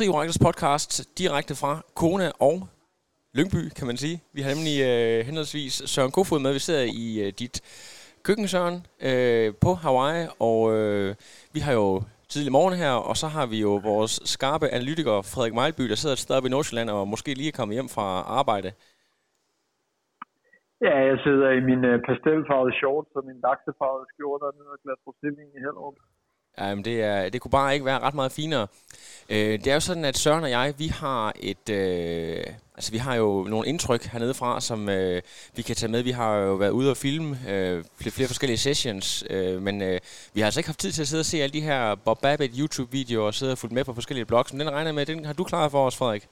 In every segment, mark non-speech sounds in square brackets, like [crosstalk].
Trioraktors podcast, direkte fra Kona og Lyngby, kan man sige. Vi har nemlig øh, henholdsvis Søren Kofod med. Vi sidder i øh, dit køkken, Søren, øh, på Hawaii, og øh, vi har jo tidlig morgen her, og så har vi jo vores skarpe analytiker Frederik Mejlby, der sidder et sted oppe i Nordsjælland og måske lige er kommet hjem fra arbejde. Ja, jeg sidder i min øh, pastelfarvede shorts og min laksefarvede skjorte og nede og glas i Hellerup. Jamen, det, er, det kunne bare ikke være ret meget finere. Øh, det er jo sådan, at Søren og jeg, vi har et... Øh, altså, vi har jo nogle indtryk hernede fra, som øh, vi kan tage med. Vi har jo været ude og filme øh, flere, forskellige sessions, øh, men øh, vi har altså ikke haft tid til at sidde og se alle de her Bob Babbitt YouTube-videoer og sidde og fulgt med på forskellige blogs. Men den regner med, den har du klaret for os, Frederik?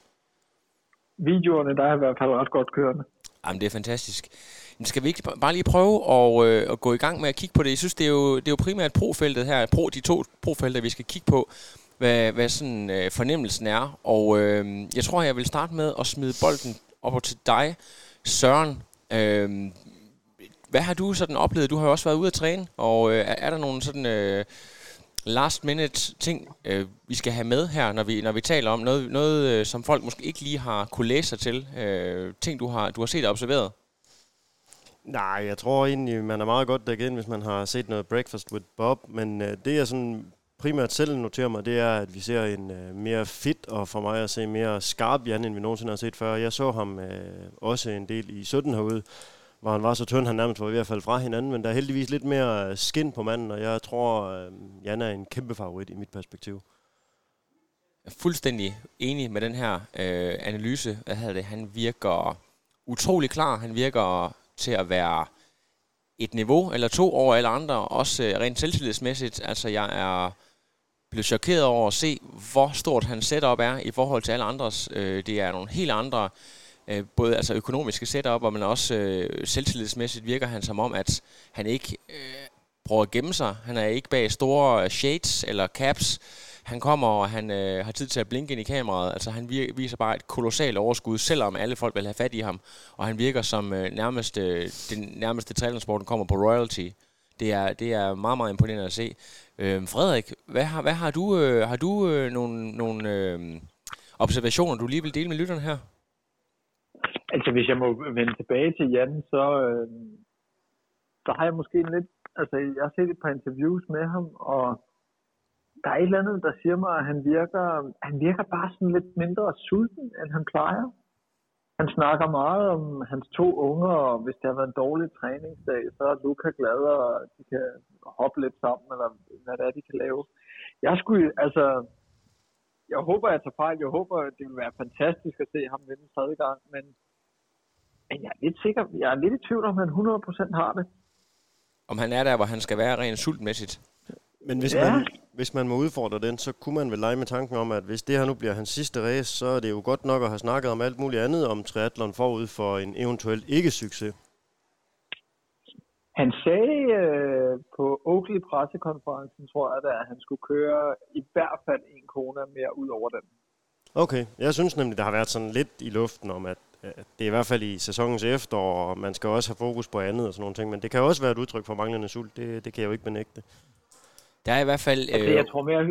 Videoerne, der har i hvert fald ret godt kørende. Jamen, det er fantastisk. Men skal vi ikke bare lige prøve at, øh, at gå i gang med at kigge på det? Jeg synes, det er jo, det er jo primært profeltet her, pro, de to profelter, vi skal kigge på, hvad, hvad sådan øh, fornemmelsen er. Og øh, jeg tror, jeg vil starte med at smide bolden op til dig, Søren. Øh, hvad har du sådan oplevet? Du har jo også været ude at træne, og øh, er der nogle sådan... Øh, last minute ting, øh, vi skal have med her, når vi, når vi taler om noget, noget øh, som folk måske ikke lige har kunne læse sig til. Øh, ting, du har, du har set og observeret. Nej, jeg tror egentlig, man er meget godt dækket ind, hvis man har set noget Breakfast with Bob. Men øh, det, jeg sådan primært selv noterer mig, det er, at vi ser en øh, mere fit, og for mig at se mere skarp Jan, end vi nogensinde har set før. Jeg så ham øh, også en del i 17 herude, hvor han var så tynd, han nærmest var ved at falde fra hinanden. Men der er heldigvis lidt mere øh, skin på manden, og jeg tror, øh, Jan er en kæmpe favorit i mit perspektiv. Jeg er fuldstændig enig med den her øh, analyse. Hvad hedder det? Han virker utrolig klar. Han virker til at være et niveau eller to over alle andre, også øh, rent selvtillidsmæssigt. Altså, jeg er blevet chokeret over at se, hvor stort hans setup er i forhold til alle andres. Øh, det er nogle helt andre, øh, både altså økonomiske setup, men også øh, selvtillidsmæssigt virker han som om, at han ikke øh, prøver at gemme sig. Han er ikke bag store øh, shades eller caps han kommer, og han øh, har tid til at blinke ind i kameraet. Altså, han viser bare et kolossalt overskud, selvom alle folk vil have fat i ham. Og han virker som øh, nærmest, øh, den nærmeste træningssporten kommer på royalty. Det er, det er meget, meget imponerende at se. Øh, Frederik, hvad har, hvad har du, øh, har du øh, nogle, nogle øh, observationer, du lige vil dele med lytterne her? Altså, hvis jeg må vende tilbage til Jan, så, øh, så har jeg måske en lidt... Altså, jeg har set et par interviews med ham, og der er et eller andet, der siger mig, at han virker, han virker bare sådan lidt mindre sulten, end han plejer. Han snakker meget om hans to unger, og hvis det har været en dårlig træningsdag, så er Luca glad, og de kan hoppe lidt sammen, eller hvad det er, de kan lave. Jeg skulle, altså, jeg håber, jeg tager fejl. Jeg håber, det vil være fantastisk at se ham vinde tredje gang, men, men jeg er lidt sikker, jeg er lidt i tvivl om, han 100% har det. Om han er der, hvor han skal være rent sultmæssigt? Men hvis, ja. man, hvis man må udfordre den, så kunne man vel lege med tanken om, at hvis det her nu bliver hans sidste race, så er det jo godt nok at have snakket om alt muligt andet om triathlon forud for en eventuel ikke-succes. Han sagde øh, på Oakley pressekonferencen, tror jeg, at han skulle køre i hvert fald en krone mere ud over den. Okay, jeg synes nemlig, der har været sådan lidt i luften om, at, at det er i hvert fald i sæsonens efterår, og man skal også have fokus på andet og sådan nogle ting, men det kan også være et udtryk for manglende sult, det, det kan jeg jo ikke benægte. Der er i hvert fald... Altså, øh, jeg tror mere...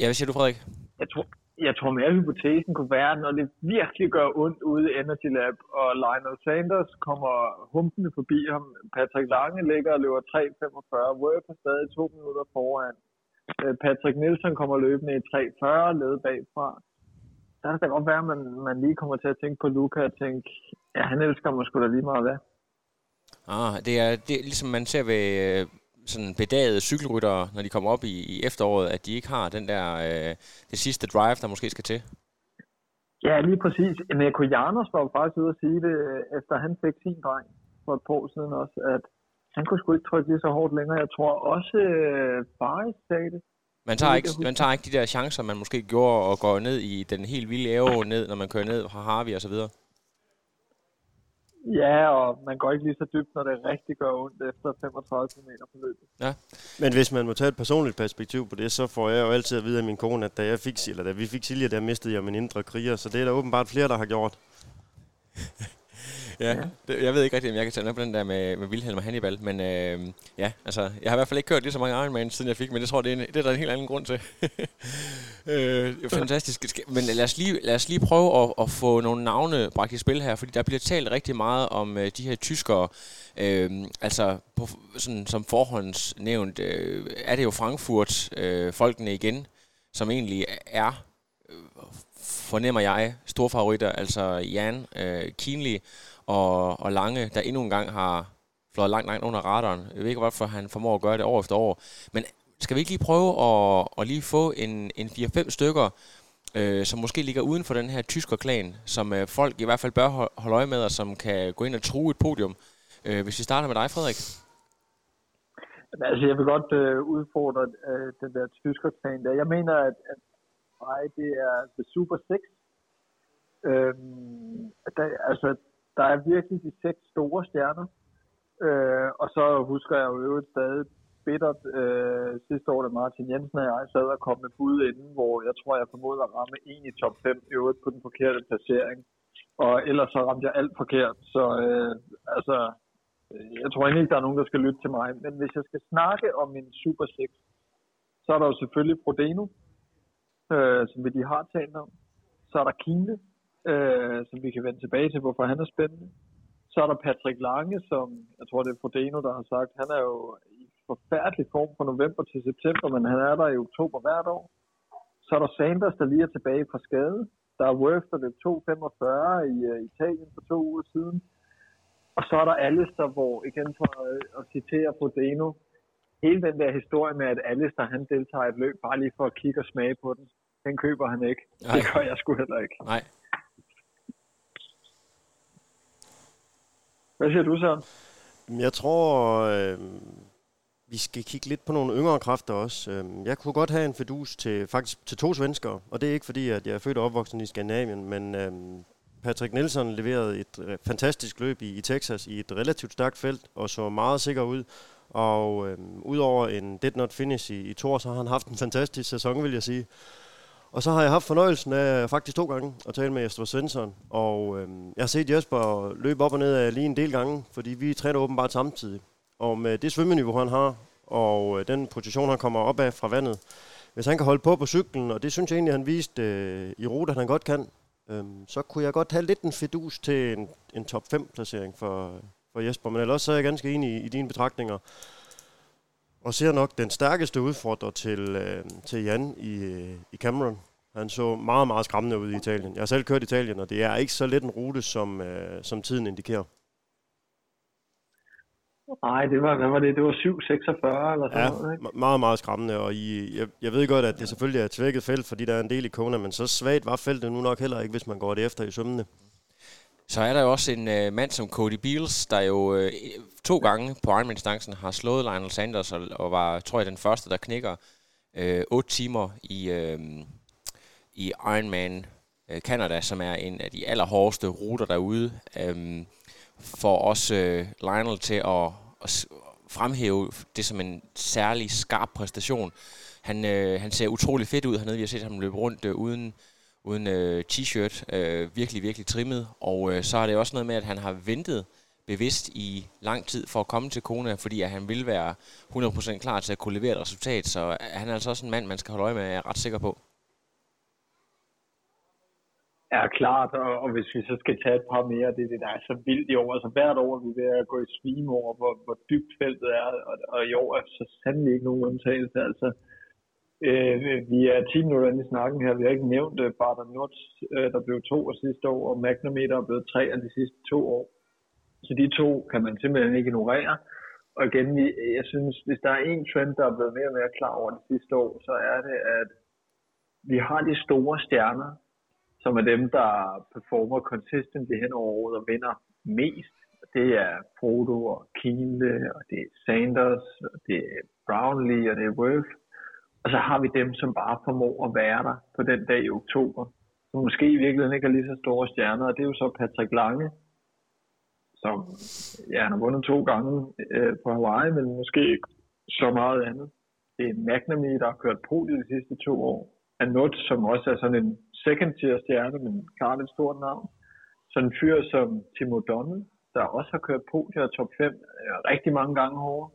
Ja, hvad siger du, Frederik? Jeg tror, jeg tror mere, at hypotesen kunne være, når det virkelig gør ondt ude i Energy Lab, og Lionel Sanders kommer humpende forbi ham. Patrick Lange ligger og løber 3.45. Worth er stadig to minutter foran. Øh, Patrick Nielsen kommer løbende i 3.40, led bagfra. Der kan det godt være, at man, man lige kommer til at tænke på Luca og tænke, ja, han elsker mig sgu da lige meget hvad. Ah, det er, det er ligesom man ser ved, øh, sådan bedagede cykelryttere, når de kommer op i, i efteråret, at de ikke har den der, øh, det sidste drive, der måske skal til? Ja, lige præcis. Neko Janers var faktisk ude at sige det, efter han fik sin dreng for et par år siden også, at han kunne sgu ikke trykke lige så hårdt længere. Jeg tror også, øh, Faris sagde det. Man tager, ikke, man tager ikke de der chancer, man måske gjorde og går ned i den helt vilde æve ned, når man kører ned fra Harvey og så videre. Ja, og man går ikke lige så dybt, når det rigtig gør ondt efter 35 km på løbet. Ja. Men hvis man må tage et personligt perspektiv på det, så får jeg jo altid at vide af min kone, at da, jeg fik, eller da vi fik Silja, der mistede jeg min indre kriger. Så det er der åbenbart flere, der har gjort. [laughs] ja, det, jeg ved ikke rigtig, om jeg kan tage op på den der med, med Wilhelm og Hannibal, men øh, ja, altså, jeg har i hvert fald ikke kørt lige så mange Ironman, siden jeg fik, men det tror jeg, det er, en, det er der en helt anden grund til. [laughs] øh, fantastisk. Men lad os lige, lad os lige prøve at, at få nogle navne bragt i spil her, fordi der bliver talt rigtig meget om øh, de her tyskere, øh, altså på, sådan, som forhåndsnævnt, øh, er det jo Frankfurt, øh, folkene igen, som egentlig er øh, fornemmer jeg, store favoritter, altså Jan øh, Kienli og, og Lange, der endnu en gang har flået langt, langt under radaren. Jeg ved ikke, hvorfor han formår at gøre det år efter år. Men skal vi ikke lige prøve at, at lige få en, en 4-5 stykker, øh, som måske ligger uden for den her tyskerklan, som øh, folk i hvert fald bør holde øje med, og som kan gå ind og true et podium. Øh, hvis vi starter med dig, Frederik. Altså, jeg vil godt øh, udfordre øh, den der tyskerklan der. Jeg mener, at, at nej, det er The Super 6. Øhm, der, altså, der er virkelig de seks store stjerner. Øh, og så husker jeg jo øvrigt stadig bittert øh, sidste år, da Martin Jensen og jeg sad og kom med bud inden, hvor jeg tror, jeg formoder at ramme en i top 5 i øvrigt på den forkerte placering. Og ellers så ramte jeg alt forkert. Så øh, altså, øh, jeg tror egentlig ikke, der er nogen, der skal lytte til mig. Men hvis jeg skal snakke om min Super 6, så er der jo selvfølgelig Prodeno, øh, som vi lige har talt om. Så er der Kine, øh, som vi kan vende tilbage til, hvorfor han er spændende. Så er der Patrick Lange, som jeg tror, det er Frodeno, der har sagt, han er jo i forfærdelig form fra november til september, men han er der i oktober hvert år. Så er der Sanders, der lige er tilbage fra skade. Der er Worth, der løb 2.45 i uh, Italien for to uger siden. Og så er der Alistair, hvor igen for at, at citere Frodeno, hele den der historie med, at Alistair han deltager i et løb bare lige for at kigge og smage på den, den køber han ikke. Nej. Det gør jeg sgu heller ikke. Nej. Hvad siger du, så? Jeg tror, øh, vi skal kigge lidt på nogle yngre kræfter også. Øh, jeg kunne godt have en fedus til, faktisk til to svenskere, og det er ikke fordi, at jeg er født og opvokset i Skandinavien, men øh, Patrick Nielsen leverede et øh, fantastisk løb i, i Texas i et relativt stærkt felt, og så meget sikker ud. Og øh, udover en dead not finish i, i Thor, så har han haft en fantastisk sæson, vil jeg sige. Og så har jeg haft fornøjelsen af faktisk to gange at tale med Jesper Svensson. Og øh, jeg har set Jesper løbe op og ned af lige en del gange, fordi vi træner åbenbart samtidig. Og med det svømmeniveau, han har, og øh, den position, han kommer op af fra vandet, hvis han kan holde på på cyklen, og det synes jeg egentlig, han viste øh, i rute, at han godt kan, øh, så kunne jeg godt have lidt en fedus til en, en top 5-placering for, for Jesper. Men ellers så er jeg ganske enig i, i dine betragtninger. Og ser nok den stærkeste udfordrer til, øh, til Jan i, øh, i Cameron. Han så meget, meget skræmmende ud i Italien. Jeg har selv kørt Italien, og det er ikke så let en rute, som, øh, som tiden indikerer. Nej, det var, hvad var det? Det var 7,46 eller sådan ja, noget, ikke? meget, meget skræmmende. Og I, jeg, jeg ved godt, at det selvfølgelig er et tvækket felt, fordi der er en del i Kona, men så svagt var feltet nu nok heller ikke, hvis man går det efter i sømmene. Så er der jo også en øh, mand som Cody Beals, der jo øh, to gange på Ironman-distancen har slået Lionel Sanders, og, og var, tror jeg, den første, der knækker øh, 8 timer i, øh, i Ironman øh, Canada, som er en af de allerhårdeste ruter derude, øh, for også øh, Lionel til at, at fremhæve det som en særlig skarp præstation. Han, øh, han ser utrolig fedt ud hernede. Vi har set ham løbe rundt øh, uden uden øh, t-shirt, øh, virkelig, virkelig trimmet. Og øh, så er det også noget med, at han har ventet bevidst i lang tid for at komme til Kona, fordi at han vil være 100% klar til at kunne levere et resultat. Så øh, han er altså også en mand, man skal holde øje med, er jeg ret sikker på. Ja, klart, og, og hvis vi så skal tage et par mere, det, er det der er så vildt i år. Altså hvert år vi er ved at gå i svime over, hvor, hvor dybt feltet er, og, og i år er så sandelig ikke nogen undtagelse. Altså, øh, Øh, vi er 10 minutter inde i snakken her. Vi har ikke nævnt uh, Barton Nuts, uh, øh, der blev to af sidste år, og Magnometer er blevet tre af de sidste to år. Så de to kan man simpelthen ikke ignorere. Og igen, jeg synes, hvis der er en trend, der er blevet mere og mere klar over det sidste år, så er det, at vi har de store stjerner, som er dem, der performer consistently hen over året og vinder mest. Det er Frodo og Kiele, og det er Sanders, og det er Brownlee, og det er Worth. Og så har vi dem, som bare formår at være der på den dag i oktober, som måske i virkeligheden ikke er lige så store stjerner, og det er jo så Patrick Lange, som ja, han har vundet to gange øh, på Hawaii, men måske ikke så meget andet. Det er McNamee, der har kørt podiet de sidste to år. Anut, som også er sådan en second tier stjerne, men klart et stort navn. Sådan en fyr som Timo Donald, der også har kørt podiet top 5 øh, rigtig mange gange hårdere.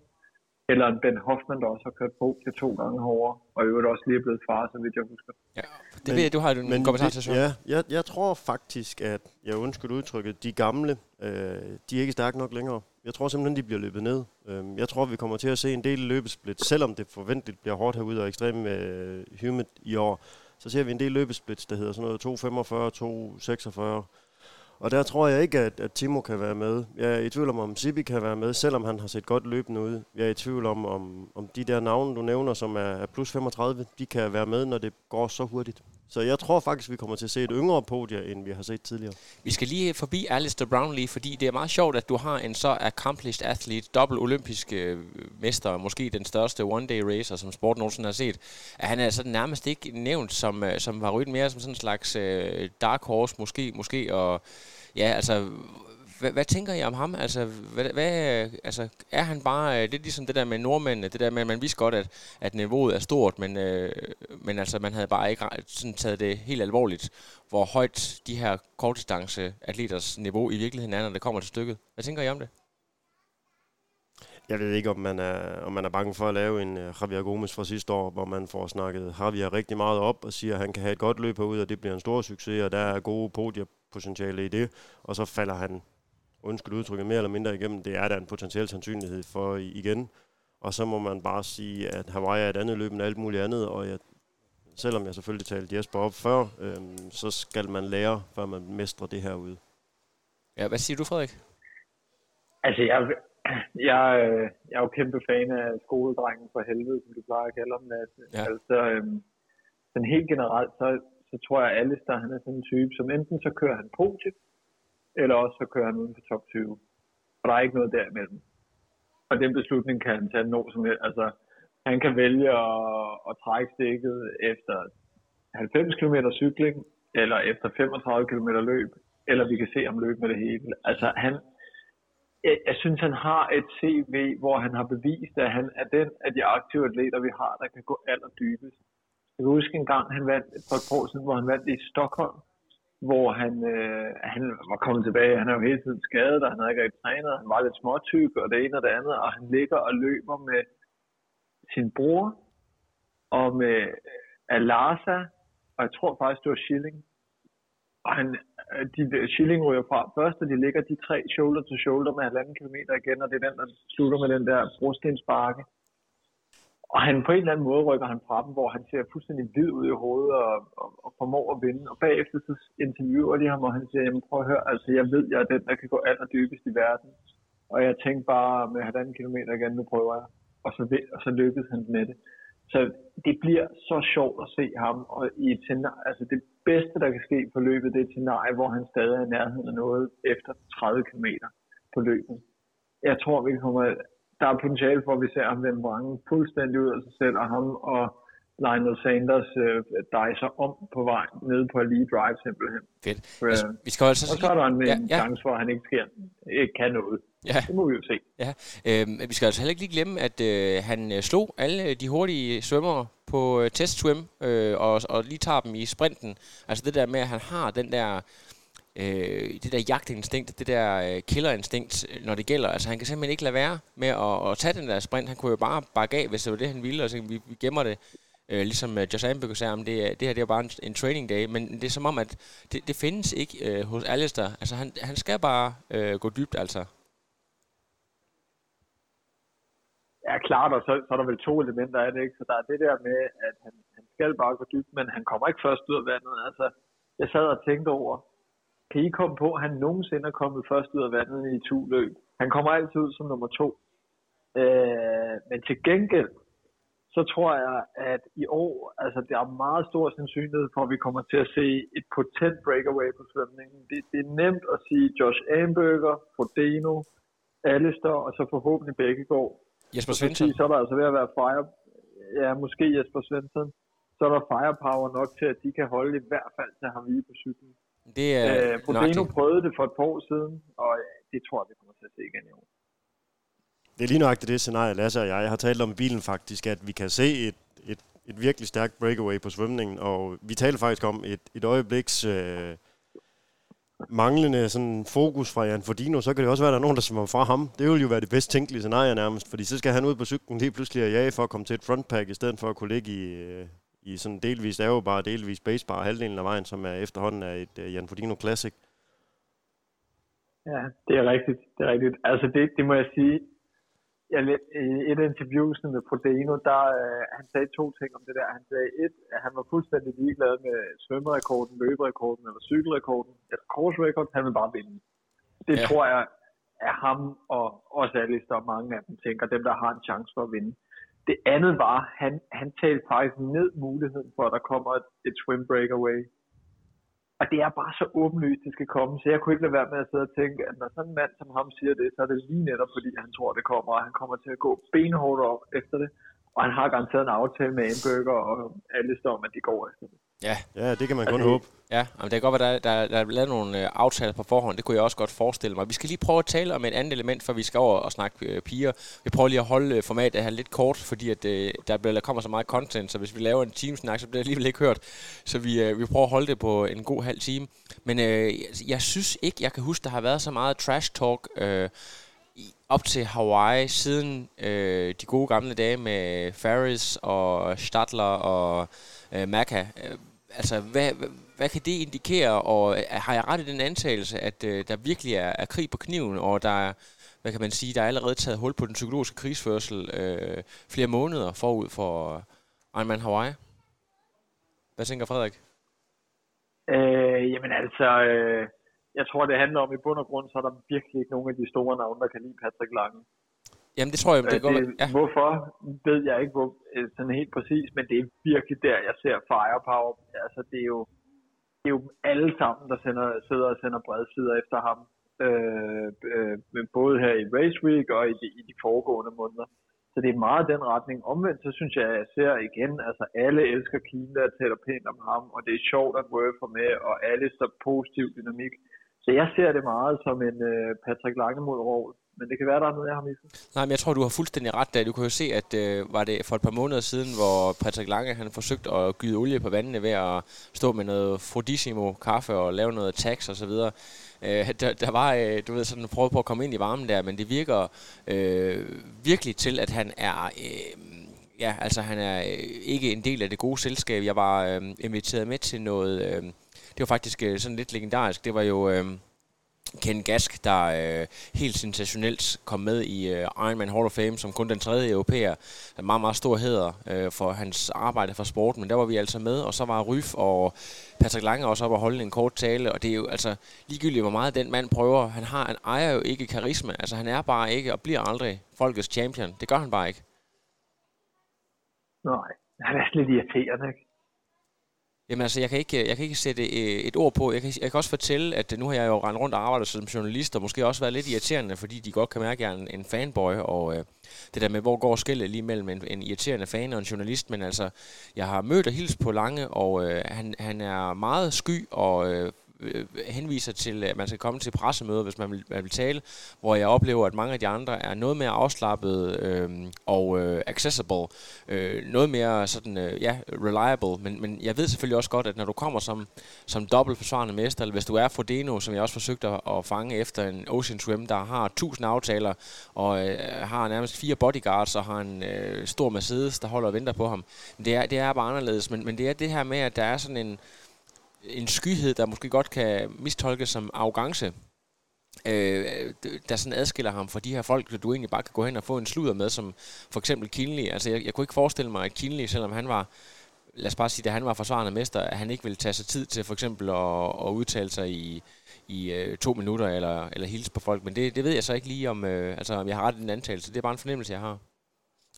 Eller en Ben Hoffman, der også har kørt på til to gange hårdere, og i øvrigt også lige er blevet far, så vidt jeg husker. Ja, det ved jeg, du har en men kommentar til, Ja, jeg, jeg tror faktisk, at, jeg undskyld udtrykket, de gamle, øh, de er ikke stærke nok længere. Jeg tror simpelthen, de bliver løbet ned. Øh, jeg tror, vi kommer til at se en del løbesplit, selvom det forventeligt bliver hårdt herude og ekstremt øh, humid i år. Så ser vi en del løbesplits, der hedder sådan noget 2.45, 2.46, og der tror jeg ikke, at, at Timo kan være med. Jeg er i tvivl om, om Sibi kan være med, selvom han har set godt løbende ud. Jeg er i tvivl om, om, om de der navne, du nævner, som er, er plus 35, de kan være med, når det går så hurtigt. Så jeg tror faktisk, vi kommer til at se et yngre podie, end vi har set tidligere. Vi skal lige forbi Alistair Brownlee, fordi det er meget sjovt, at du har en så accomplished athlete, dobbelt olympisk øh, mester, måske den største one-day racer, som sport nogensinde har set. At han er sådan nærmest ikke nævnt som, øh, som var mere som sådan en slags øh, dark horse, måske, måske, og ja, altså hvad, hvad tænker I om ham? Altså, hvad, hvad, altså, er han bare, øh, det er ligesom det der med nordmændene, det der med, at man vidste godt, at, at niveauet er stort, men, øh, men altså, man havde bare ikke sådan taget det helt alvorligt, hvor højt de her kortdistance atleters niveau i virkeligheden er, når det kommer til stykket. Hvad tænker I om det? Jeg ved ikke, om man er, om man er bange for at lave en uh, Javier Gomes fra sidste år, hvor man får snakket Javier rigtig meget op og siger, at han kan have et godt løb ud, og det bliver en stor succes, og der er gode podiepotentiale i det. Og så falder han undskyld udtrykket, mere eller mindre igennem, det er der en potentiel sandsynlighed for igen. Og så må man bare sige, at Hawaii er et andet løb end alt muligt andet, og jeg, selvom jeg selvfølgelig talte Jesper op før, øhm, så skal man lære, før man mestrer det her ude. Ja, hvad siger du, Frederik? Altså, jeg, jeg, jeg er jo kæmpe fan af skoledrengen for helvede, som du plejer at kalde ham, Lasse. Ja. Altså, øhm, sådan helt generelt, så, så tror jeg, at Alistair, han er sådan en type, som enten så kører han podium, eller også så kører han uden for top 20. Og der er ikke noget derimellem. Og den beslutning kan han tage nå som helst. Altså, han kan vælge at, at trække stikket efter 90 km cykling, eller efter 35 km løb, eller vi kan se ham løbe med det hele. Altså, han, jeg, jeg synes, han har et CV, hvor han har bevist, at han er den af de aktive atleter, vi har, der kan gå allerdybest. Jeg kan huske en gang, han vandt for et år siden, hvor han vandt i Stockholm, hvor han, øh, han var kommet tilbage. Han er jo hele tiden skadet, og han havde ikke rigtig trænet. Han var lidt småtyk, og det ene og det andet, og han ligger og løber med sin bror, og med Alarsa, og jeg tror faktisk, det var Schilling. Og han, øh, de, Schilling ryger fra først, og de ligger de tre shoulder to shoulder med halvanden kilometer igen, og det er den, der slutter med den der brostensbakke. Og han på en eller anden måde rykker han fra dem, hvor han ser fuldstændig hvid ud i hovedet og, og, og formår at vinde. Og bagefter så interviewer de ham, og han siger, jamen prøv at høre, altså jeg ved, jeg er den, der kan gå allerdybest i verden. Og jeg tænkte bare med halvanden kilometer igen, nu prøver jeg. Og så, og så lykkedes han med det. Så det bliver så sjovt at se ham og i et scenarie, altså det bedste, der kan ske på løbet, det er et scenarie, hvor han stadig er i nærheden af noget efter 30 km på løbet. Jeg tror, vi kommer der er potentiale for, at vi ser ham vende brangen fuldstændig ud af sig selv, og ham og Lionel Sanders øh, dejser om på vej ned på lige drive simpelthen. Fedt. For, øh, vi skal altså og så er der en, ja, ja. chance for, at han ikke, skal, ikke kan noget. Ja. Det må vi jo se. Ja. Øhm, vi skal altså heller ikke lige glemme, at øh, han øh, slog alle de hurtige svømmere på øh, testswim, øh, og, og lige tager dem i sprinten. Altså det der med, at han har den der øh, det der jagtinstinkt, det der øh, killerinstinkt, øh, når det gælder. Altså han kan simpelthen ikke lade være med at, at tage den der sprint. Han kunne jo bare bakke af, hvis det var det, han ville, og så vi, vi gemmer det. Øh, ligesom øh, Josh Amberg sagde, om det, det her det er bare en, en training day, men det er som om, at det, det findes ikke øh, hos Alistair. Altså han, han skal bare øh, gå dybt, altså. Ja, klart, og så, så er der vel to elementer af det, ikke? Så der er det der med, at han, han skal bare gå dybt, men han kommer ikke først ud af vandet. Altså, jeg sad og tænkte over, kan I komme på, at han nogensinde er kommet først ud af vandet i et løb? Han kommer altid ud som nummer to. Øh, men til gengæld, så tror jeg, at i år, altså der er meget stor sandsynlighed for, at vi kommer til at se et potent breakaway på svømningen. Det, det er nemt at sige Josh Amberger, Frodeno, Alistair, og så forhåbentlig Bækkegaard. Jesper Svensson. Så er der altså ved at være fire, ja, måske Jesper Svensson, så er der firepower nok til, at de kan holde i hvert fald til ham lige på cyklen. Det er Øh, nøjagtigt. prøvede det for et par år siden, og øh, det tror jeg, vi kommer til at se igen i år. Det er lige nøjagtigt det scenarie, Lasse og jeg har talt om i bilen faktisk, at vi kan se et, et, et virkelig stærkt breakaway på svømningen, og vi taler faktisk om et, et øjebliks øh, manglende sådan, fokus fra Jan Fordino, så kan det også være, at der er nogen, der svømmer fra ham. Det vil jo være det bedst tænkelige scenarie nærmest, fordi så skal han ud på cyklen lige pludselig og jage for at komme til et frontpack, i stedet for at kunne ligge i, øh, i sådan delvis aerobar, delvis basebar halvdelen af vejen, som er efterhånden er et uh, Jan Fordino Classic. Ja, det er rigtigt. Det er rigtigt. Altså, det, det må jeg sige. Jeg, i et af interviewsene med Prodeno, der øh, han sagde to ting om det der. Han sagde et, at han var fuldstændig ligeglad med svømmerekorden, løberekorden eller cykelrekorden, eller course record. Han vil bare vinde. Det Ja. tror jeg er ham og også Alistair og mange af dem tænker, dem der har en chance for at vinde. Det andet var, han, han talte faktisk ned muligheden for, at der kommer et, et swim breakaway. Og det er bare så åbenlyst, det skal komme, så jeg kunne ikke lade være med at sidde og tænke, at når sådan en mand som ham siger det, så er det lige netop, fordi han tror, det kommer, og han kommer til at gå benhårdt op efter det. Og han har garanteret en aftale med Amberger og alle står om, at de går efter det. Ja, Ja, det kan man kun Altså, håbe. Ja, men det kan godt være, der, der, der er lavet nogle øh, aftaler på forhånd. Det kunne jeg også godt forestille mig. Vi skal lige prøve at tale om et andet element, for vi skal over og snakke øh, piger. Vi prøver lige at holde øh, formatet her lidt kort, fordi at, øh, der, bliver, der kommer så meget content, så hvis vi laver en teamsnak, så bliver det alligevel ikke hørt. Så vi, øh, vi prøver at holde det på en god halv time. Men øh, jeg synes ikke, jeg kan huske, der har været så meget trash talk øh, op til Hawaii siden øh, de gode gamle dage med Ferris og Stadler og øh, Maka. Altså, hvad, hvad, hvad kan det indikere, og øh, har jeg ret i den antagelse, at øh, der virkelig er, er krig på kniven, og der er, hvad kan man sige, der er allerede taget hul på den psykologiske krigsførsel øh, flere måneder forud for Ironman Hawaii? Hvad tænker Frederik? Øh, jamen altså, øh, jeg tror, det handler om, i bund og grund, så er der virkelig ikke nogen af de store navne, der kan lide Patrick Lange. Jamen, det tror jeg, det, det går, ja. Hvorfor, ved jeg ikke hvor, øh, sådan helt præcis, men det er virkelig der, jeg ser firepower. Altså, det er jo, det er jo alle sammen, der sender, sidder og sender bredsider efter ham. Øh, øh, men både her i Race Week og i de, i de foregående måneder. Så det er meget den retning. Omvendt, så synes jeg, at jeg ser igen, altså alle elsker Kina og taler pænt om ham, og det er sjovt at Worth for med, og alle så positiv dynamik. Så jeg ser det meget som en øh, Patrick Lange mod Rovl. Men det kan være, der er noget, jeg har misset. Nej, men jeg tror, du har fuldstændig ret der. Du kan jo se, at øh, var det for et par måneder siden, hvor Patrick Lange han forsøgte at gyde olie på vandene ved at stå med noget Frodissimo kaffe og lave noget tax og så videre. Øh, der, der var, øh, du ved, sådan prøvet på at komme ind i varmen der, men det virker øh, virkelig til, at han er... Øh, ja, altså han er øh, ikke en del af det gode selskab. Jeg var øh, inviteret med til noget... Øh, det var faktisk øh, sådan lidt legendarisk. Det var jo... Øh, Ken Gask, der øh, helt sensationelt kom med i øh, Ironman Hall of Fame som kun den tredje europæer. En meget, meget stor hæder øh, for hans arbejde for sporten, men der var vi altså med, og så var Ryf og Patrick Lange også op og holde en kort tale, og det er jo altså ligegyldigt, hvor meget den mand prøver. Han, har, han ejer jo ikke karisma, altså han er bare ikke og bliver aldrig folkets champion. Det gør han bare ikke. Nej, han er lidt irriterende, ikke? Jamen altså, jeg kan ikke, jeg kan ikke sætte øh, et ord på. Jeg kan, jeg kan også fortælle, at øh, nu har jeg jo rendt rundt og arbejdet som journalist, og måske også været lidt irriterende, fordi de godt kan mærke, at jeg er en, en fanboy, og øh, det der med, hvor går skældet lige mellem en, en irriterende fan og en journalist, men altså, jeg har mødt og hilst på Lange, og øh, han, han er meget sky og øh, Øh, henviser til, at man skal komme til pressemøder, hvis man vil, man vil tale, hvor jeg oplever, at mange af de andre er noget mere afslappet øh, og øh, accessible, øh, noget mere sådan, øh, ja, reliable, men, men jeg ved selvfølgelig også godt, at når du kommer som, som dobbelt forsvarende mester, eller hvis du er Frodeno, som jeg også forsøgte at, at fange efter en Ocean Swim, der har tusind aftaler, og øh, har nærmest fire bodyguards, og har en øh, stor Mercedes, der holder og venter på ham. Det er, det er bare anderledes, men, men det er det her med, at der er sådan en, en skyhed, der måske godt kan mistolkes som arrogance, øh, der sådan adskiller ham fra de her folk, der du egentlig bare kan gå hen og få en sludder med, som for eksempel Kinley. Altså, jeg, jeg kunne ikke forestille mig, at Kinley, selvom han var, lad os bare sige, da han var forsvarende mester, at han ikke ville tage sig tid til for eksempel at, at udtale sig i, i øh, to minutter, eller, eller hilse på folk. Men det, det ved jeg så ikke lige, om, øh, altså, om jeg har ret i den antagelse. Det er bare en fornemmelse, jeg har.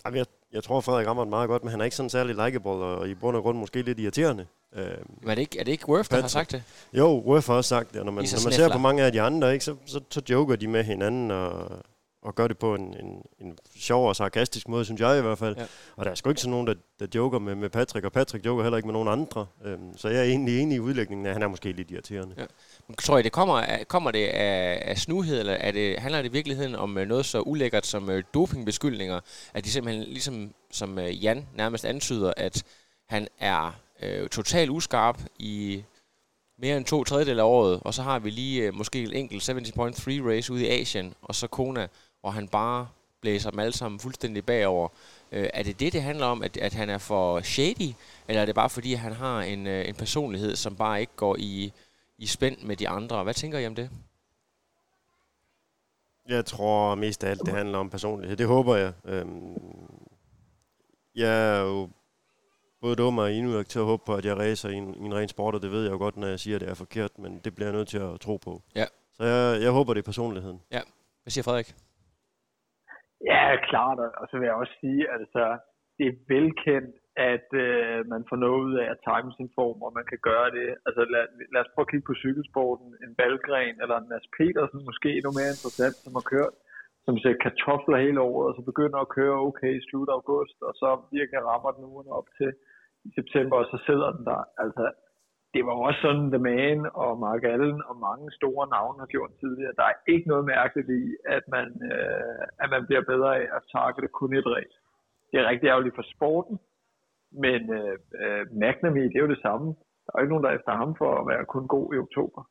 Jamen, jeg, jeg tror, Frederik rammer den meget godt, men han er ikke sådan særlig likeable, og i bund og grund måske lidt irriterende. Øh, Men er det ikke, er det ikke Worth, der har sagt det? jo, Worth har også sagt det, og når man, når man ser på mange af de andre, ikke, så, så, så joker de med hinanden, og og gør det på en, en, en sjov og sarkastisk måde, synes jeg i hvert fald. Ja. Og der er sgu ikke sådan nogen, der, der joker med, med Patrick, og Patrick joker heller ikke med nogen andre. Øhm, så jeg er egentlig enig i udlægningen, at han er måske lidt irriterende. Ja. Men tror I, det kommer, af, kommer det af, af snuhed, eller er det, handler det i virkeligheden om øh, noget så ulækkert som uh, dopingbeskyldninger, at de simpelthen, ligesom som uh, Jan nærmest antyder, at han er øh, totalt uskarp i mere end to tredjedel af året, og så har vi lige øh, måske en enkelt 70.3 race ude i Asien, og så Kona, hvor han bare blæser dem alle sammen fuldstændig bagover. Øh, er det det, det handler om, at, at han er for shady, eller er det bare fordi, han har en, øh, en personlighed, som bare ikke går i, i spænd med de andre? Hvad tænker I om det? Jeg tror mest af alt, det handler om personlighed. Det håber jeg. Øhm, jeg er jo både dum og endnu til at håbe på, at jeg racer i en, i en ren sport, og det ved jeg jo godt, når jeg siger, at det er forkert, men det bliver jeg nødt til at tro på. Ja. Så jeg, jeg håber, det er personligheden. Ja. Hvad siger Frederik? Ja, klart. Og så vil jeg også sige, at altså, det er velkendt, at øh, man får noget ud af at time sin form, og man kan gøre det. Altså lad, lad os prøve at kigge på cykelsporten. En Valgren eller en Mads Petersen, måske endnu mere interessant, som har kørt, som ser kartofler hele året, og så begynder at køre okay i slut august, og så virkelig rammer den ugen op til i september, og så sidder den der. Altså, det var også sådan, The Man og Mark Allen og mange store navne har gjort tidligere. Der er ikke noget mærkeligt i, at man, øh, at man bliver bedre af at targete kun et race. Det er rigtig ærgerligt for sporten, men øh, øh, McNamee, det er jo det samme. Der er ikke nogen, der er efter ham for at være kun god i oktober.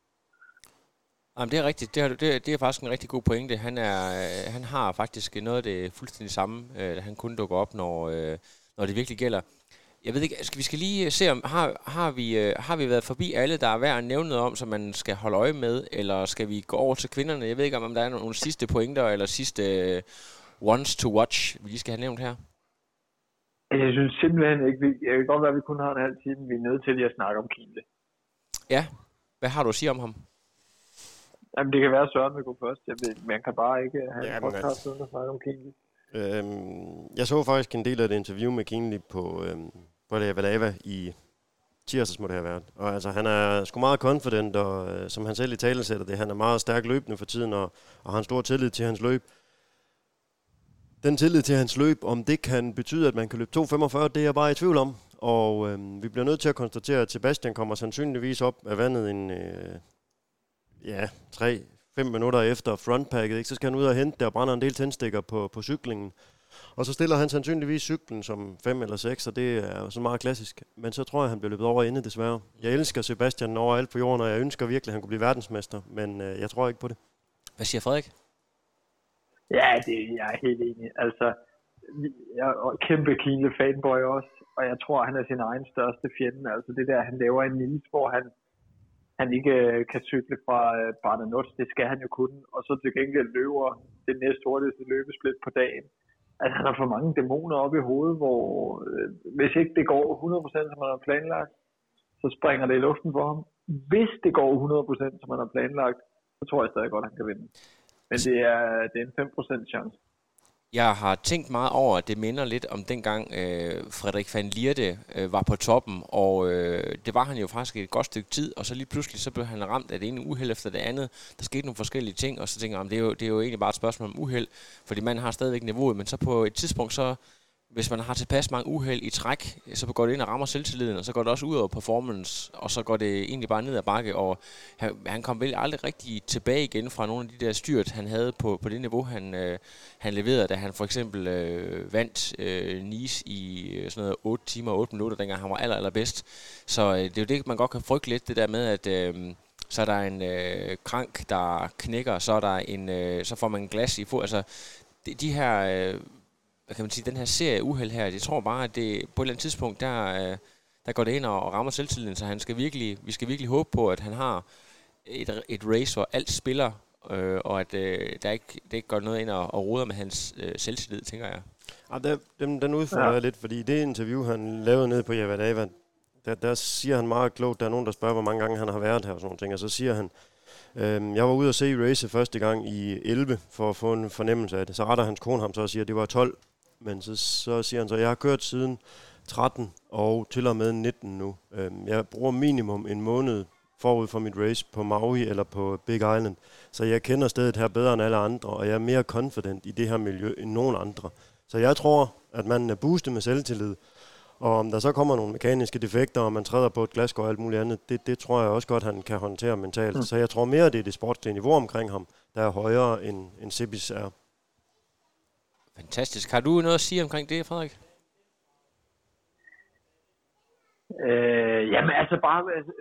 Jamen, det er rigtigt. Det har, det, det er faktisk en rigtig god pointe. Han, er, øh, han har faktisk noget af det fuldstændig samme, øh, han kun dukker op, når, øh, når det virkelig gælder. Jeg ved ikke, skal, vi skal lige øh, se, om har, har, vi, uh, har vi været forbi alle, der er værd at nævne noget om, som man skal holde øje med, eller skal vi gå over til kvinderne? Jeg ved ikke, om der er nogle, sidste pointer, eller sidste uh, ones to watch, vi lige skal have nævnt her. Jeg synes simpelthen ikke, vi, jeg kan godt være, at vi kun har en halv time, vi er nødt til lige at snakke om Kienle. Ja, hvad har du at sige om ham? Jamen, det kan være, at Søren vil gå først. Jeg ved, man kan bare ikke have ja, en podcast uden at snakke om Kienle. Øhm, jeg så faktisk en del af det interview med Kienle på, øhm, på Valava i tirsdags må det have været. Og altså, han er sgu meget confident, og øh, som han selv i tale sætter det, han er meget stærk løbende for tiden, og, og har en stor tillid til hans løb. Den tillid til hans løb, om det kan betyde, at man kan løbe 2.45, det er jeg bare i tvivl om. Og øh, vi bliver nødt til at konstatere, at Sebastian kommer sandsynligvis op af vandet en, øh, ja, 3-5 minutter efter frontpacket, ikke? så skal han ud og hente det og brænder en del tændstikker på, på cyklingen. Og så stiller han sandsynligvis cyklen som 5 eller 6, og det er så meget klassisk. Men så tror jeg, han bliver løbet over ende, desværre. Jeg elsker Sebastian overalt på jorden, og jeg ønsker virkelig, at han kunne blive verdensmester, men øh, jeg tror ikke på det. Hvad siger Frederik? Ja, det, jeg er helt enig. Altså, jeg er kæmpe Kienle fanboy også, og jeg tror, han er sin egen største fjende. Altså det der, han laver en niche, hvor han, han ikke øh, kan cykle fra øh, Barnanot, det skal han jo kunne, og så til gengæld løber det næste hurtigste løbesplit på dagen at han har for mange dæmoner op i hovedet, hvor øh, hvis ikke det går 100% som man har planlagt, så springer det i luften for ham. Hvis det går 100% som man har planlagt, så tror jeg stadig godt, at han kan vinde. Men det er, det er en 5% chance. Jeg har tænkt meget over, at det minder lidt om dengang øh, Frederik van Lierde øh, var på toppen, og øh, det var han jo faktisk et godt stykke tid, og så lige pludselig så blev han ramt af det ene uheld efter det andet. Der skete nogle forskellige ting, og så tænker jeg, det er, jo, det er jo egentlig bare et spørgsmål om uheld, fordi man har stadigvæk niveauet, men så på et tidspunkt så hvis man har tilpas mange uheld i træk, så går det ind og rammer selvtilliden, og så går det også ud over performance, og så går det egentlig bare ned ad bakke, og han, han kom vel aldrig rigtig tilbage igen fra nogle af de der styrt, han havde på, på det niveau, han, øh, han leverede, da han for eksempel øh, vandt øh, Nice i øh, sådan noget 8 timer og 8 minutter, dengang han var aller, allerbedst. Så øh, det er jo det, man godt kan frygte lidt, det der med, at øh, så er der en øh, krank, der knækker, så er der en, øh, så får man en glas i fod. Altså, de, de her... Øh, hvad kan man sige, den her serie uheld her, jeg tror bare, at det på et eller andet tidspunkt, der, øh, der går det ind og rammer selvtilliden, så han skal virkelig, vi skal virkelig håbe på, at han har et, et race, hvor alt spiller, øh, og at øh, der ikke, det ikke går noget ind og, og roder med hans øh, selvtillid, tænker jeg. Ja, der, den, den udfordrer ja. jeg lidt, fordi det interview, han lavede nede på Javadava, der, der siger han meget klogt, der er nogen, der spørger, hvor mange gange han har været her og sådan nogle ting, og så siger han, Øhm, jeg var ude og se race første gang i 11 for at få en fornemmelse af det. Så retter hans kone ham så og siger, at det var 12 men så, så siger han så, jeg har kørt siden 13 og til og med 19 nu. Øhm, jeg bruger minimum en måned forud for mit race på Maui eller på Big Island. Så jeg kender stedet her bedre end alle andre, og jeg er mere confident i det her miljø end nogen andre. Så jeg tror, at man er boostet med selvtillid. Og om der så kommer nogle mekaniske defekter, og man træder på et glasgård og alt muligt andet, det, det tror jeg også godt, han kan håndtere mentalt. Mm. Så jeg tror mere, det er det sportslige niveau omkring ham, der er højere end, end Sibis er. Fantastisk. Har du noget at sige omkring det, Frederik? Øh, jamen altså bare altså,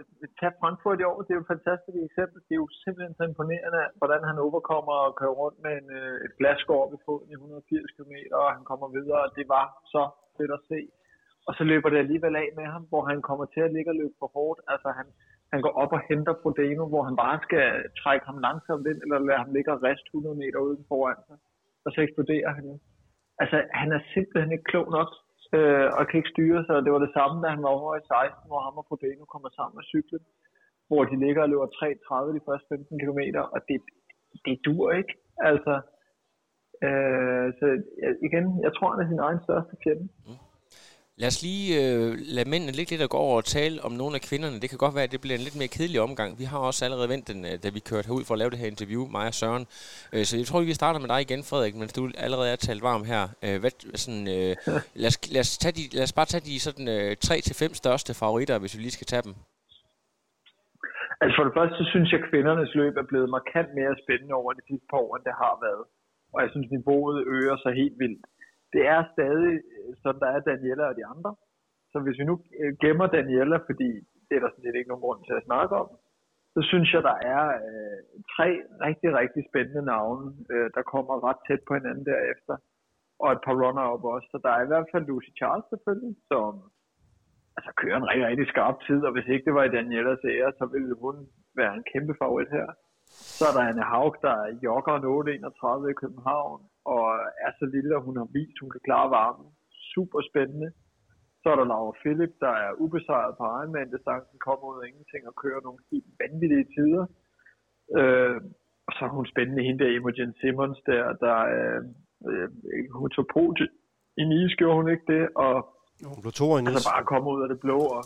tage Frankfurt i år, det er jo et fantastisk eksempel. Det er jo simpelthen så imponerende, hvordan han overkommer og kører rundt med en, øh, et glasskår ved foden i 180 km, og han kommer videre, og det var så fedt at se. Og så løber det alligevel af med ham, hvor han kommer til at ligge og løbe for hårdt. Altså han, han går op og henter Prodeno, hvor han bare skal trække ham langsomt ind, eller lade ham ligge og rest 100 meter uden foran sig. Og så eksploderer han jo. Altså han er simpelthen ikke klog nok øh, og kan ikke styre sig. Det var det samme, da han var over i 16, hvor ham og Frodeno kommer sammen med cyklen, hvor de ligger og løber 3.30 de første 15 km, og det, det dur ikke. Altså, øh, så igen, jeg tror, han er sin egen største fjende. Mm. Lad os lige øh, lade mændene ligge lidt at gå over og tale om nogle af kvinderne. Det kan godt være, at det bliver en lidt mere kedelig omgang. Vi har også allerede ventet den, øh, da vi kørte herud for at lave det her interview, mig og Søren. Øh, så jeg tror, vi starter med dig igen, Frederik, mens du allerede er talt varm her. Øh, hvad, sådan, øh, lad, os, lad, os tage de, lad os bare tage de sådan, øh, 3-5 største favoritter, hvis vi lige skal tage dem. Altså for det første, så synes jeg, at kvindernes løb er blevet markant mere spændende over de sidste par år, end det har været. Og jeg synes, niveauet øger sig helt vildt det er stadig, øh, sådan der er Daniela og de andre. Så hvis vi nu øh, gemmer Daniela, fordi det er der sådan set ikke nogen grund til at snakke om, så synes jeg, der er øh, tre rigtig, rigtig spændende navne, øh, der kommer ret tæt på hinanden derefter. Og et par runner-up også. Så der er i hvert fald Lucy Charles selvfølgelig, som altså, kører en rigtig, rigtig skarp tid, og hvis ikke det var i Danielas ære, så ville hun være en kæmpe favorit her. Så er der Anne Haug, der jogger 8.31 i København, og er så lille, at hun har vist, hun kan klare varmen. Super spændende. Så er der Laura Philip, der er ubesejret på Ironman-distancen, kommer ud af ingenting og kører nogle helt vanvittige tider. Øh, og så er hun spændende hende der, Imogen Simmons der, der øh, øh, hun tog på i Nice, gjorde hun ikke det, og hun blev to i Altså bare komme ud af det blå, og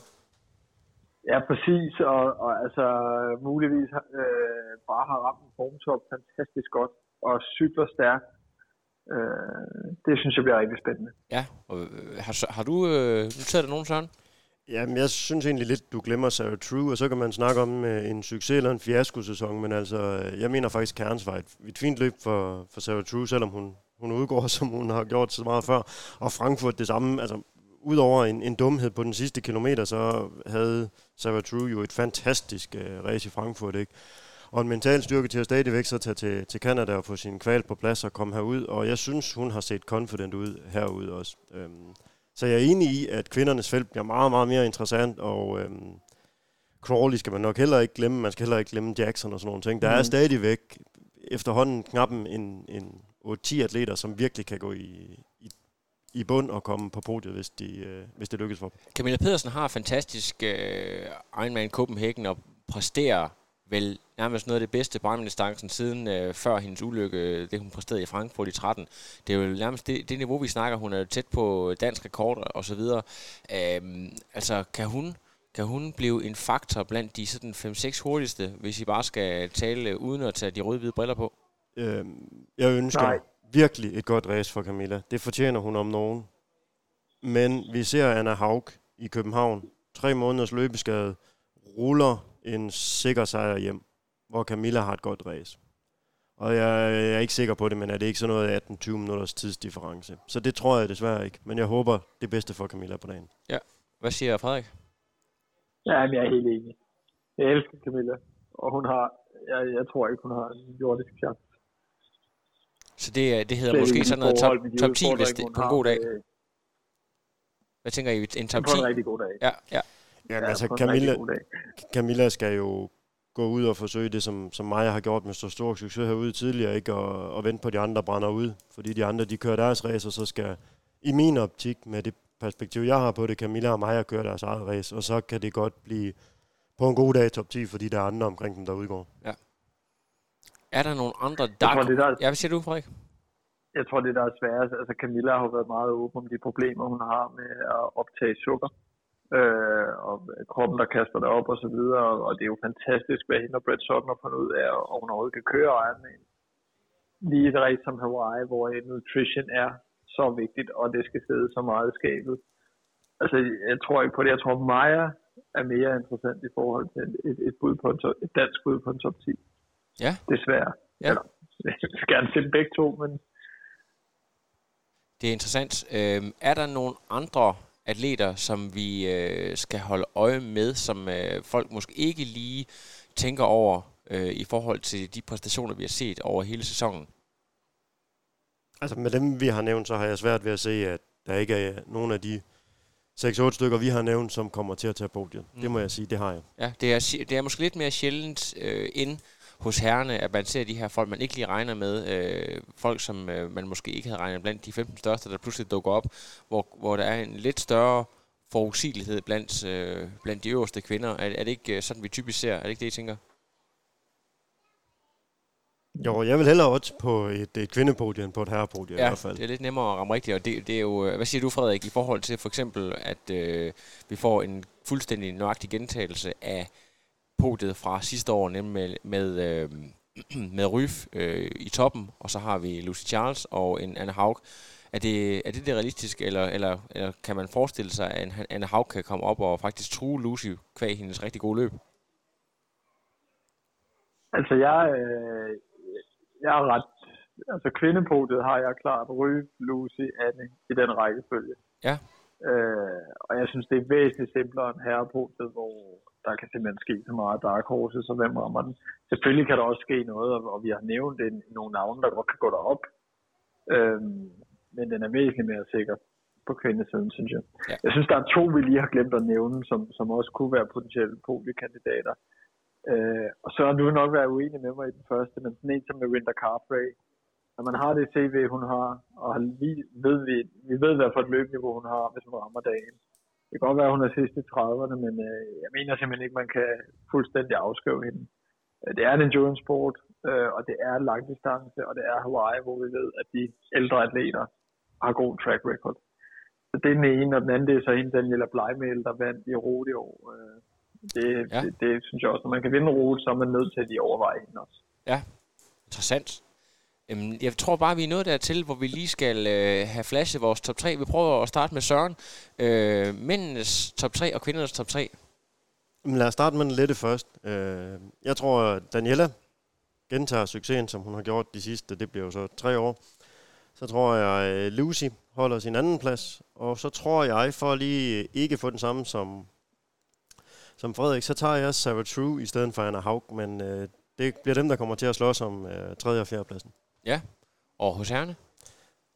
Ja, præcis, og, og altså muligvis øh, bare har ramt en formtop fantastisk godt, og cykler stærkt. Øh, det synes jeg bliver rigtig spændende. Ja, og øh, har, har du øh, noteret dig nogen, Søren? Jamen, jeg synes egentlig lidt, du glemmer Sarah True, og så kan man snakke om øh, en succes eller en fiasko-sæson, men altså, øh, jeg mener faktisk, Kerns var et, et fint løb for, for Sarah True, selvom hun, hun udgår, [laughs] som hun har gjort så meget før. Og Frankfurt det samme, altså udover en, en dumhed på den sidste kilometer, så havde Sarah True jo et fantastisk øh, race i Frankfurt, ikke? Og en mental styrke til at stadigvæk så tage til, til Canada og få sin kval på plads og komme herud. Og jeg synes, hun har set confident ud herude også. Øhm, så jeg er enig i, at kvindernes felt bliver meget, meget mere interessant, og øhm, Crawley skal man nok heller ikke glemme. Man skal heller ikke glemme Jackson og sådan nogle ting. Der mm. er stadigvæk efterhånden knap en, en 8-10 atleter, som virkelig kan gå i, i i bund og komme på podiet, hvis, de, øh, hvis det lykkes for dem. Camilla Pedersen har fantastisk øh, Ironman Copenhagen og præsterer vel nærmest noget af det bedste på Ironman-distancen siden øh, før hendes ulykke, det hun præsterede i Frankfurt i 13. Det er jo nærmest det, det niveau, vi snakker. Hun er tæt på dansk rekord og så videre. Øhm, altså, kan hun, kan hun blive en faktor blandt de sådan 5-6 hurtigste, hvis I bare skal tale uden at tage de røde-hvide briller på? Øhm, jeg ønsker, Nej virkelig et godt race for Camilla. Det fortjener hun om nogen. Men vi ser Anna Haug i København. Tre måneders løbeskade. Ruller en sikker sejr hjem, hvor Camilla har et godt race. Og jeg, jeg er ikke sikker på det, men er det ikke sådan noget 18-20 minutters tidsdifference? Så det tror jeg desværre ikke. Men jeg håber det bedste for Camilla på dagen. Ja. Hvad siger Frederik? Ja, jeg er helt enig. Jeg elsker Camilla. Og hun har, jeg, jeg tror ikke, hun har en jordisk chance. Så det, det hedder det måske sådan noget top, top 10 hvis det, på en god dag. Hvad tænker I? En top 10? På en rigtig god dag. Ja, ja. Ja, ja altså Camilla, Camilla skal jo gå ud og forsøge det, som, som Maja har gjort med så stor succes herude tidligere, ikke? Og, og vente på, at de andre brænder ud. Fordi de andre, de kører deres race, og så skal, i min optik, med det perspektiv, jeg har på det, Camilla og Maja kører deres eget race, og så kan det godt blive på en god dag top 10, fordi der er andre omkring dem, der udgår. Ja. Er der nogle andre dark... Jeg tror, det der... Ja, hvad siger du, Frederik? Jeg tror, det der er sværest. Altså Camilla har været meget åben om de problemer, hun har med at optage sukker. Øh, og kroppen, der kaster det op og så videre, og det er jo fantastisk, hvad hende og Brett Sutton har fundet ud af, og hun overhovedet kan køre Ironman. Lige et race som Hawaii, hvor nutrition er så vigtigt, og det skal sidde så meget i skabet. Altså, jeg tror ikke på det. Jeg tror, Maja er mere interessant i forhold til et, et, bud på en top, et dansk bud på en top 10. Ja. Desværre. Ja. Eller, [laughs] jeg vil gerne se begge to, men Det er interessant. Øhm, er der nogle andre atleter, som vi øh, skal holde øje med, som øh, folk måske ikke lige tænker over øh, i forhold til de præstationer, vi har set over hele sæsonen? Altså med dem, vi har nævnt, så har jeg svært ved at se, at der ikke er nogen af de 6-8 stykker, vi har nævnt, som kommer til at tage podiet. Mm. Det må jeg sige, det har jeg. Ja, det er, det er måske lidt mere sjældent øh, end hos herrene, at man ser de her folk, man ikke lige regner med. Øh, folk, som øh, man måske ikke havde regnet blandt de 15 største, der pludselig dukker op, hvor, hvor der er en lidt større forudsigelighed blandt, øh, blandt de øverste kvinder. Er, er det ikke øh, sådan, vi typisk ser? Er det ikke det, I tænker? Jo, jeg vil hellere odds på et, et kvindepodie end på et herrepodie Ja, i hvert fald. det er lidt nemmere at ramme rigtigt, og det, det er jo, øh, hvad siger du Frederik, i forhold til for eksempel, at øh, vi får en fuldstændig nøjagtig gentagelse af podiet fra sidste år, nemlig med, med, øh, [clears throat] med Ryf øh, i toppen, og så har vi Lucy Charles og en Anne Haug. Er det, er det det realistiske, eller, eller, eller kan man forestille sig, at Anne Haug kan komme op og faktisk true Lucy kvæg hendes rigtig gode løb? Altså, jeg, øh, jeg er ret... Altså, kvindepodiet har jeg klart Ryg, Lucy, Anne i den rækkefølge. Ja. Øh, og jeg synes, det er væsentligt simplere end herrepodiet, hvor der kan simpelthen ske så meget dark horses, og hvem rammer den. Selvfølgelig kan der også ske noget, og, og vi har nævnt en, nogle navne, der godt kan gå derop. Øhm, men den er væsentligt mere sikker på kvindesiden, synes jeg. Ja. Jeg synes, der er to, vi lige har glemt at nævne, som, som også kunne være potentielle podiekandidater. Øh, og så er du nok være uenig med mig i den første, men sådan en som Melinda Carfrey, når man har det CV, hun har, og vi ved, vi, vi ved, hvad for et løbniveau hun har, hvis hun rammer dagen. Det kan godt være, at hun er sidst i 30'erne, men øh, jeg mener simpelthen ikke, man kan fuldstændig afskrive hende. Øh, Det er en endurance sport, øh, og det er langdistance, og det er Hawaii, hvor vi ved, at de ældre atleter har god track record. Så det er den ene, og den anden det er så en Daniela Bleimel, der vandt i år. Øh, Det, Ja. ja. det, det, synes jeg også, når man kan vinde rute, så er man nødt til at de overveje hende også. Interessant. Øhm, Jeg tror bare, vi er nået dertil, hvor vi lige skal øh, have flashet vores top 3. Vi prøver at starte med Søren. Øh, mændenes top 3 og kvindernes top 3. Men lad os starte med den lette først. Øh, Jeg tror, at Daniela gentager succesen, som hun har gjort de sidste, det bliver jo så tre år. Så tror jeg, at Lucy holder sin anden plads. Og så tror jeg, for lige ikke få den samme som, som Frederik, så tager jeg Sarah True i stedet for Anna Haug. Men øh, det bliver dem, der kommer til at slås om øh, tredje og fjerde pladsen. Og hos herrene?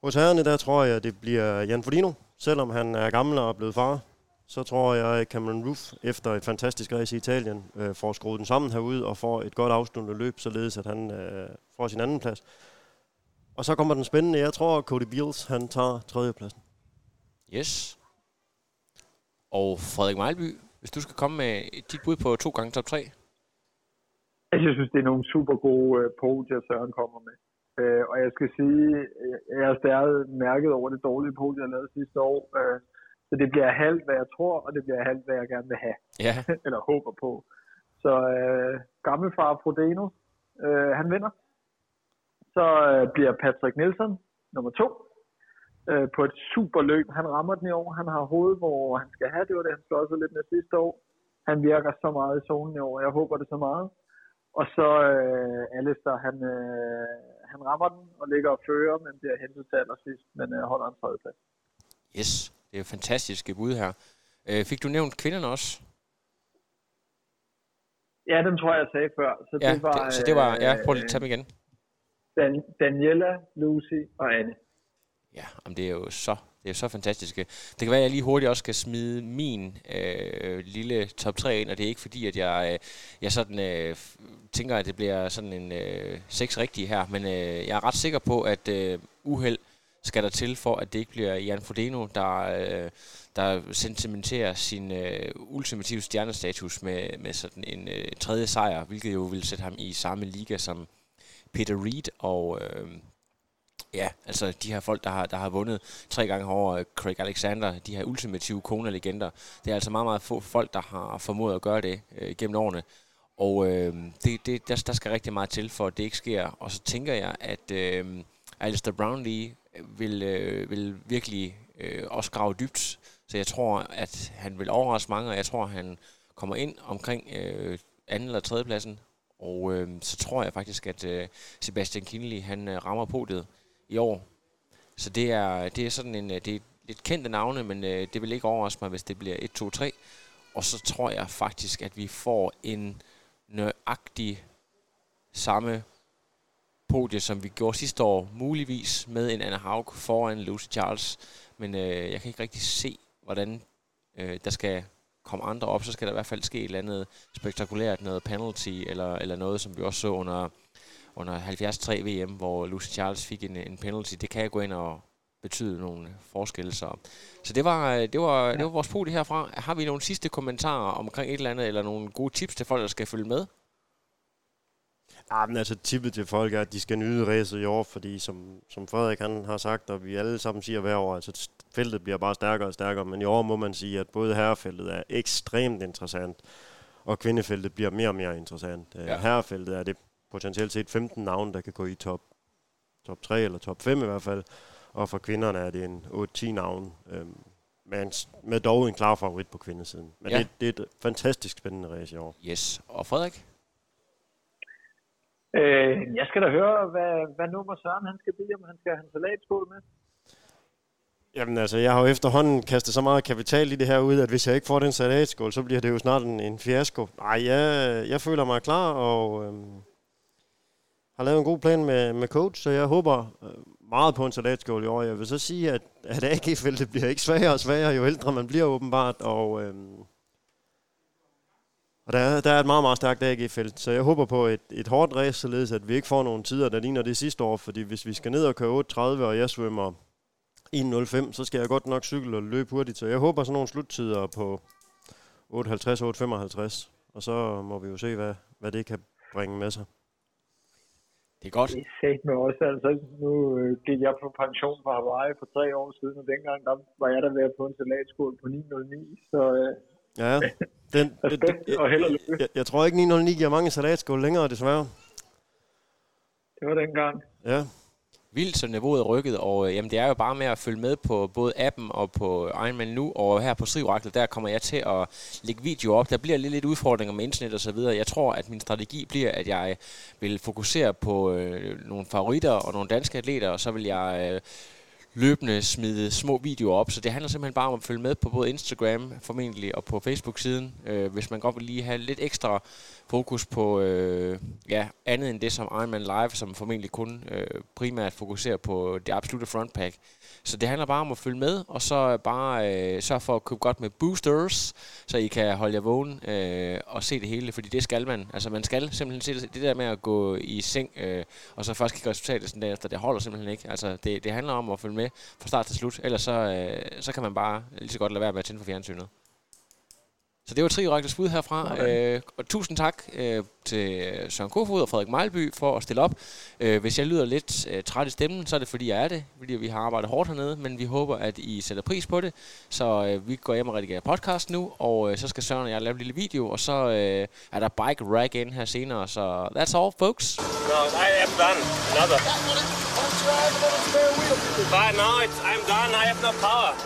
Hos herrerne, der tror jeg, det bliver Jan Frodino. Selvom han er gammel og er blevet far, så tror jeg, at Cameron Roof efter et fantastisk race i Italien øh, får skruet den sammen herude og får et godt afsluttende løb, således at han øh, får sin anden plads. Og så kommer den spændende. Jeg tror, at Cody Beals han tager tredjepladsen. Yes. Og Frederik Mejlby, hvis du skal komme med dit bud på to gange top 3. Altså, Jeg synes, det er nogle super gode øh, podier, Søren kommer med. Øh, og jeg skal sige, øh, jeg er stadig mærket over det dårlige podie, jeg lavede sidste år. Øh, så det bliver halvt, hvad jeg tror, og det bliver halvt, hvad jeg gerne vil have, Ja, [laughs] eller håber på. Så øh, gammelfar Frodeno, øh, han vinder. Så øh, bliver Patrick Nielsen nummer to øh, på et super løb. Han rammer den i år. Han har hovedet, hvor han skal have. Det var det, han slåede lidt med sidste år. Han virker så meget i zonen i år. Jeg håber det så meget. Og så øh, Alistair, han, øh, han rammer den og ligger og fører, men bliver hentet til allersidst, men øh, holder en tredjeplads. yes. Det er fantastiske bud her. Øh, fik du nævnt kvinderne også? Ja, dem tror jeg, jeg sagde før. Så Ja, det var, det, så det var... Ja, prøv lige at øh, tage dem igen. Dan- Daniela, Lucy og Anne. Ja, jamen det er jo så, er så fantastiske. Det kan være, at jeg lige hurtigt også skal smide min øh, lille top 3 ind, og det er ikke fordi, at jeg, øh, jeg sådan, øh, tænker, at det bliver sådan en øh, seks rigtig her, men øh, jeg er ret sikker på, at øh, uheld skal der til for, at det ikke bliver Jan Frodeno, der, øh, der sentimenterer sin øh, ultimative stjernestatus med, med sådan en øh, tredje sejr, hvilket jo vil sætte ham i samme liga som Peter Reed og, øh, Ja, altså de her folk, der har, der har vundet tre gange over øh, Craig Alexander, de her ultimative Kona-legender, det er altså meget, meget få folk, der har formået at gøre det øh, gennem årene. Og øh, det, det, der, der skal rigtig meget til, for at det ikke sker. Og så tænker jeg, at øh, Alistair Brownlee vil, øh, vil virkelig øh, også grave dybt. Så jeg tror, at han vil overraske mange, og jeg tror, at han kommer ind omkring øh, anden eller tredje pladsen. Og øh, så tror jeg faktisk, at øh, Sebastian Kinley, han øh, rammer på det i år. Så det er, det er sådan en, øh, det er lidt kendte navne, men øh, det vil ikke overraske mig, hvis det bliver 1, 2, 3. Og så tror jeg faktisk, at vi får en nøjagtig samme podie, som vi gjorde sidste år, muligvis med en Anna Haug foran Lucy Charles. Men øh, jeg kan ikke rigtig se, hvordan øh, der skal komme andre op, så skal der i hvert fald ske et eller andet spektakulært, noget penalty, eller, eller noget, som vi også så under, under 73 VM, hvor Lucy Charles fik en, en penalty. Det kan gå ind og betyde nogle forskelle. Så, så det, var, det, var, ja. det var vores podie herfra. Har vi nogle sidste kommentarer omkring et eller andet, eller nogle gode tips til folk, der skal følge med? Ja, men altså tippet til folk er, at de skal nyde racet i år, fordi som, som Frederik han har sagt, og vi alle sammen siger hver år, altså feltet bliver bare stærkere og stærkere, men i år må man sige, at både herrefeltet er ekstremt interessant, og kvindefeltet bliver mere og mere interessant. Øh, ja. Herrefeltet er det potentielt set 15 navne, der kan gå i top, top 3 eller top 5 i hvert fald, og for kvinderne er det en 8-10 navn, øhm, med, med dog en klar favorit på kvindesiden. Men ja. det, det er et fantastisk spændende race i år. Yes. Og Frederik? Øh, jeg skal da høre, hvad, hvad nummer Søren han skal blive, om han skal have en salatskål med. Jamen altså, jeg har jo efterhånden kastet så meget kapital i det her ud, at hvis jeg ikke får den salatskål, så bliver det jo snart en, en fiasko. Nej, jeg, jeg føler mig klar, og øhm, har lavet en god plan med, med coach, så jeg håber øh, meget på en salatskål i år. Jeg vil så sige, at, at AG-feltet [laughs] bliver ikke sværere og sværere, jo ældre man bliver åbenbart, og øhm, og der der er et meget, meget stærkt AG-felt, så jeg håber på et, et hårdt race, således at vi ikke får nogle tider, der ligner det sidste år, fordi hvis vi skal ned og køre 8.30, og jeg svømmer 1.05, så skal jeg godt nok cykle og løbe hurtigt, så jeg håber sådan nogle sluttider på 8.50-8.55, og så må vi jo se, hvad, hvad det kan bringe med sig. Det er godt. Det sagde mig også. Altså, nu øh, gik jeg på pension fra Hawaii for tre år siden, og dengang der var jeg der ved at få en salatskål på 9.09, så øh, Ja, den, [laughs] det, det, og held og lykke. Jeg, jeg tror ikke 909 giver mange salatskål længere, desværre. Det var dengang. Ja. Vildt, så niveauet er rykket, og øh, jamen, det er jo bare med at følge med på både appen og på Ironman nu, og her på Strivraklet, der kommer jeg til at lægge video op. Der bliver lidt, lidt udfordringer med internet og så videre. Jeg tror, at min strategi bliver, at jeg vil fokusere på øh, nogle favoritter og nogle danske atleter, og så vil jeg... Øh, løbende smide små videoer op. Så det handler simpelthen bare om at følge med på både Instagram formentlig og på Facebook-siden, øh, hvis man godt vil lige have lidt ekstra fokus på øh, ja, andet end det som Ironman Live, som formentlig kun øh, primært fokuserer på det absolute frontpack. Så det handler bare om at følge med, og så bare øh, sørge for at købe godt med boosters, så I kan holde jer vågen øh, og se det hele, fordi det skal man. Altså man skal simpelthen se det, det der med at gå i seng, øh, og så først kigge resultatet sådan derefter, det holder simpelthen ikke. Altså det, det handler om at følge med fra start til slut, ellers så, øh, så kan man bare lige så godt lade være med at tænde for fjernsynet. Så det var Trioraktors bud herfra. Okay. Øh, og tusind tak øh, til Søren Kofod og Frederik Mejlby for at stille op. Øh, hvis jeg lyder lidt øh, træt i stemmen, så er det fordi jeg er det, fordi vi har arbejdet hårdt hernede, men vi håber, at I sætter pris på det. Så øh, vi går hjem og redigerer podcast nu, og øh, så skal Søren og jeg lave en lille video, og så øh, er der bike rag ind her senere. Så that's all, folks. No, I am done. Another. But no, it's, I'm done. I have no power.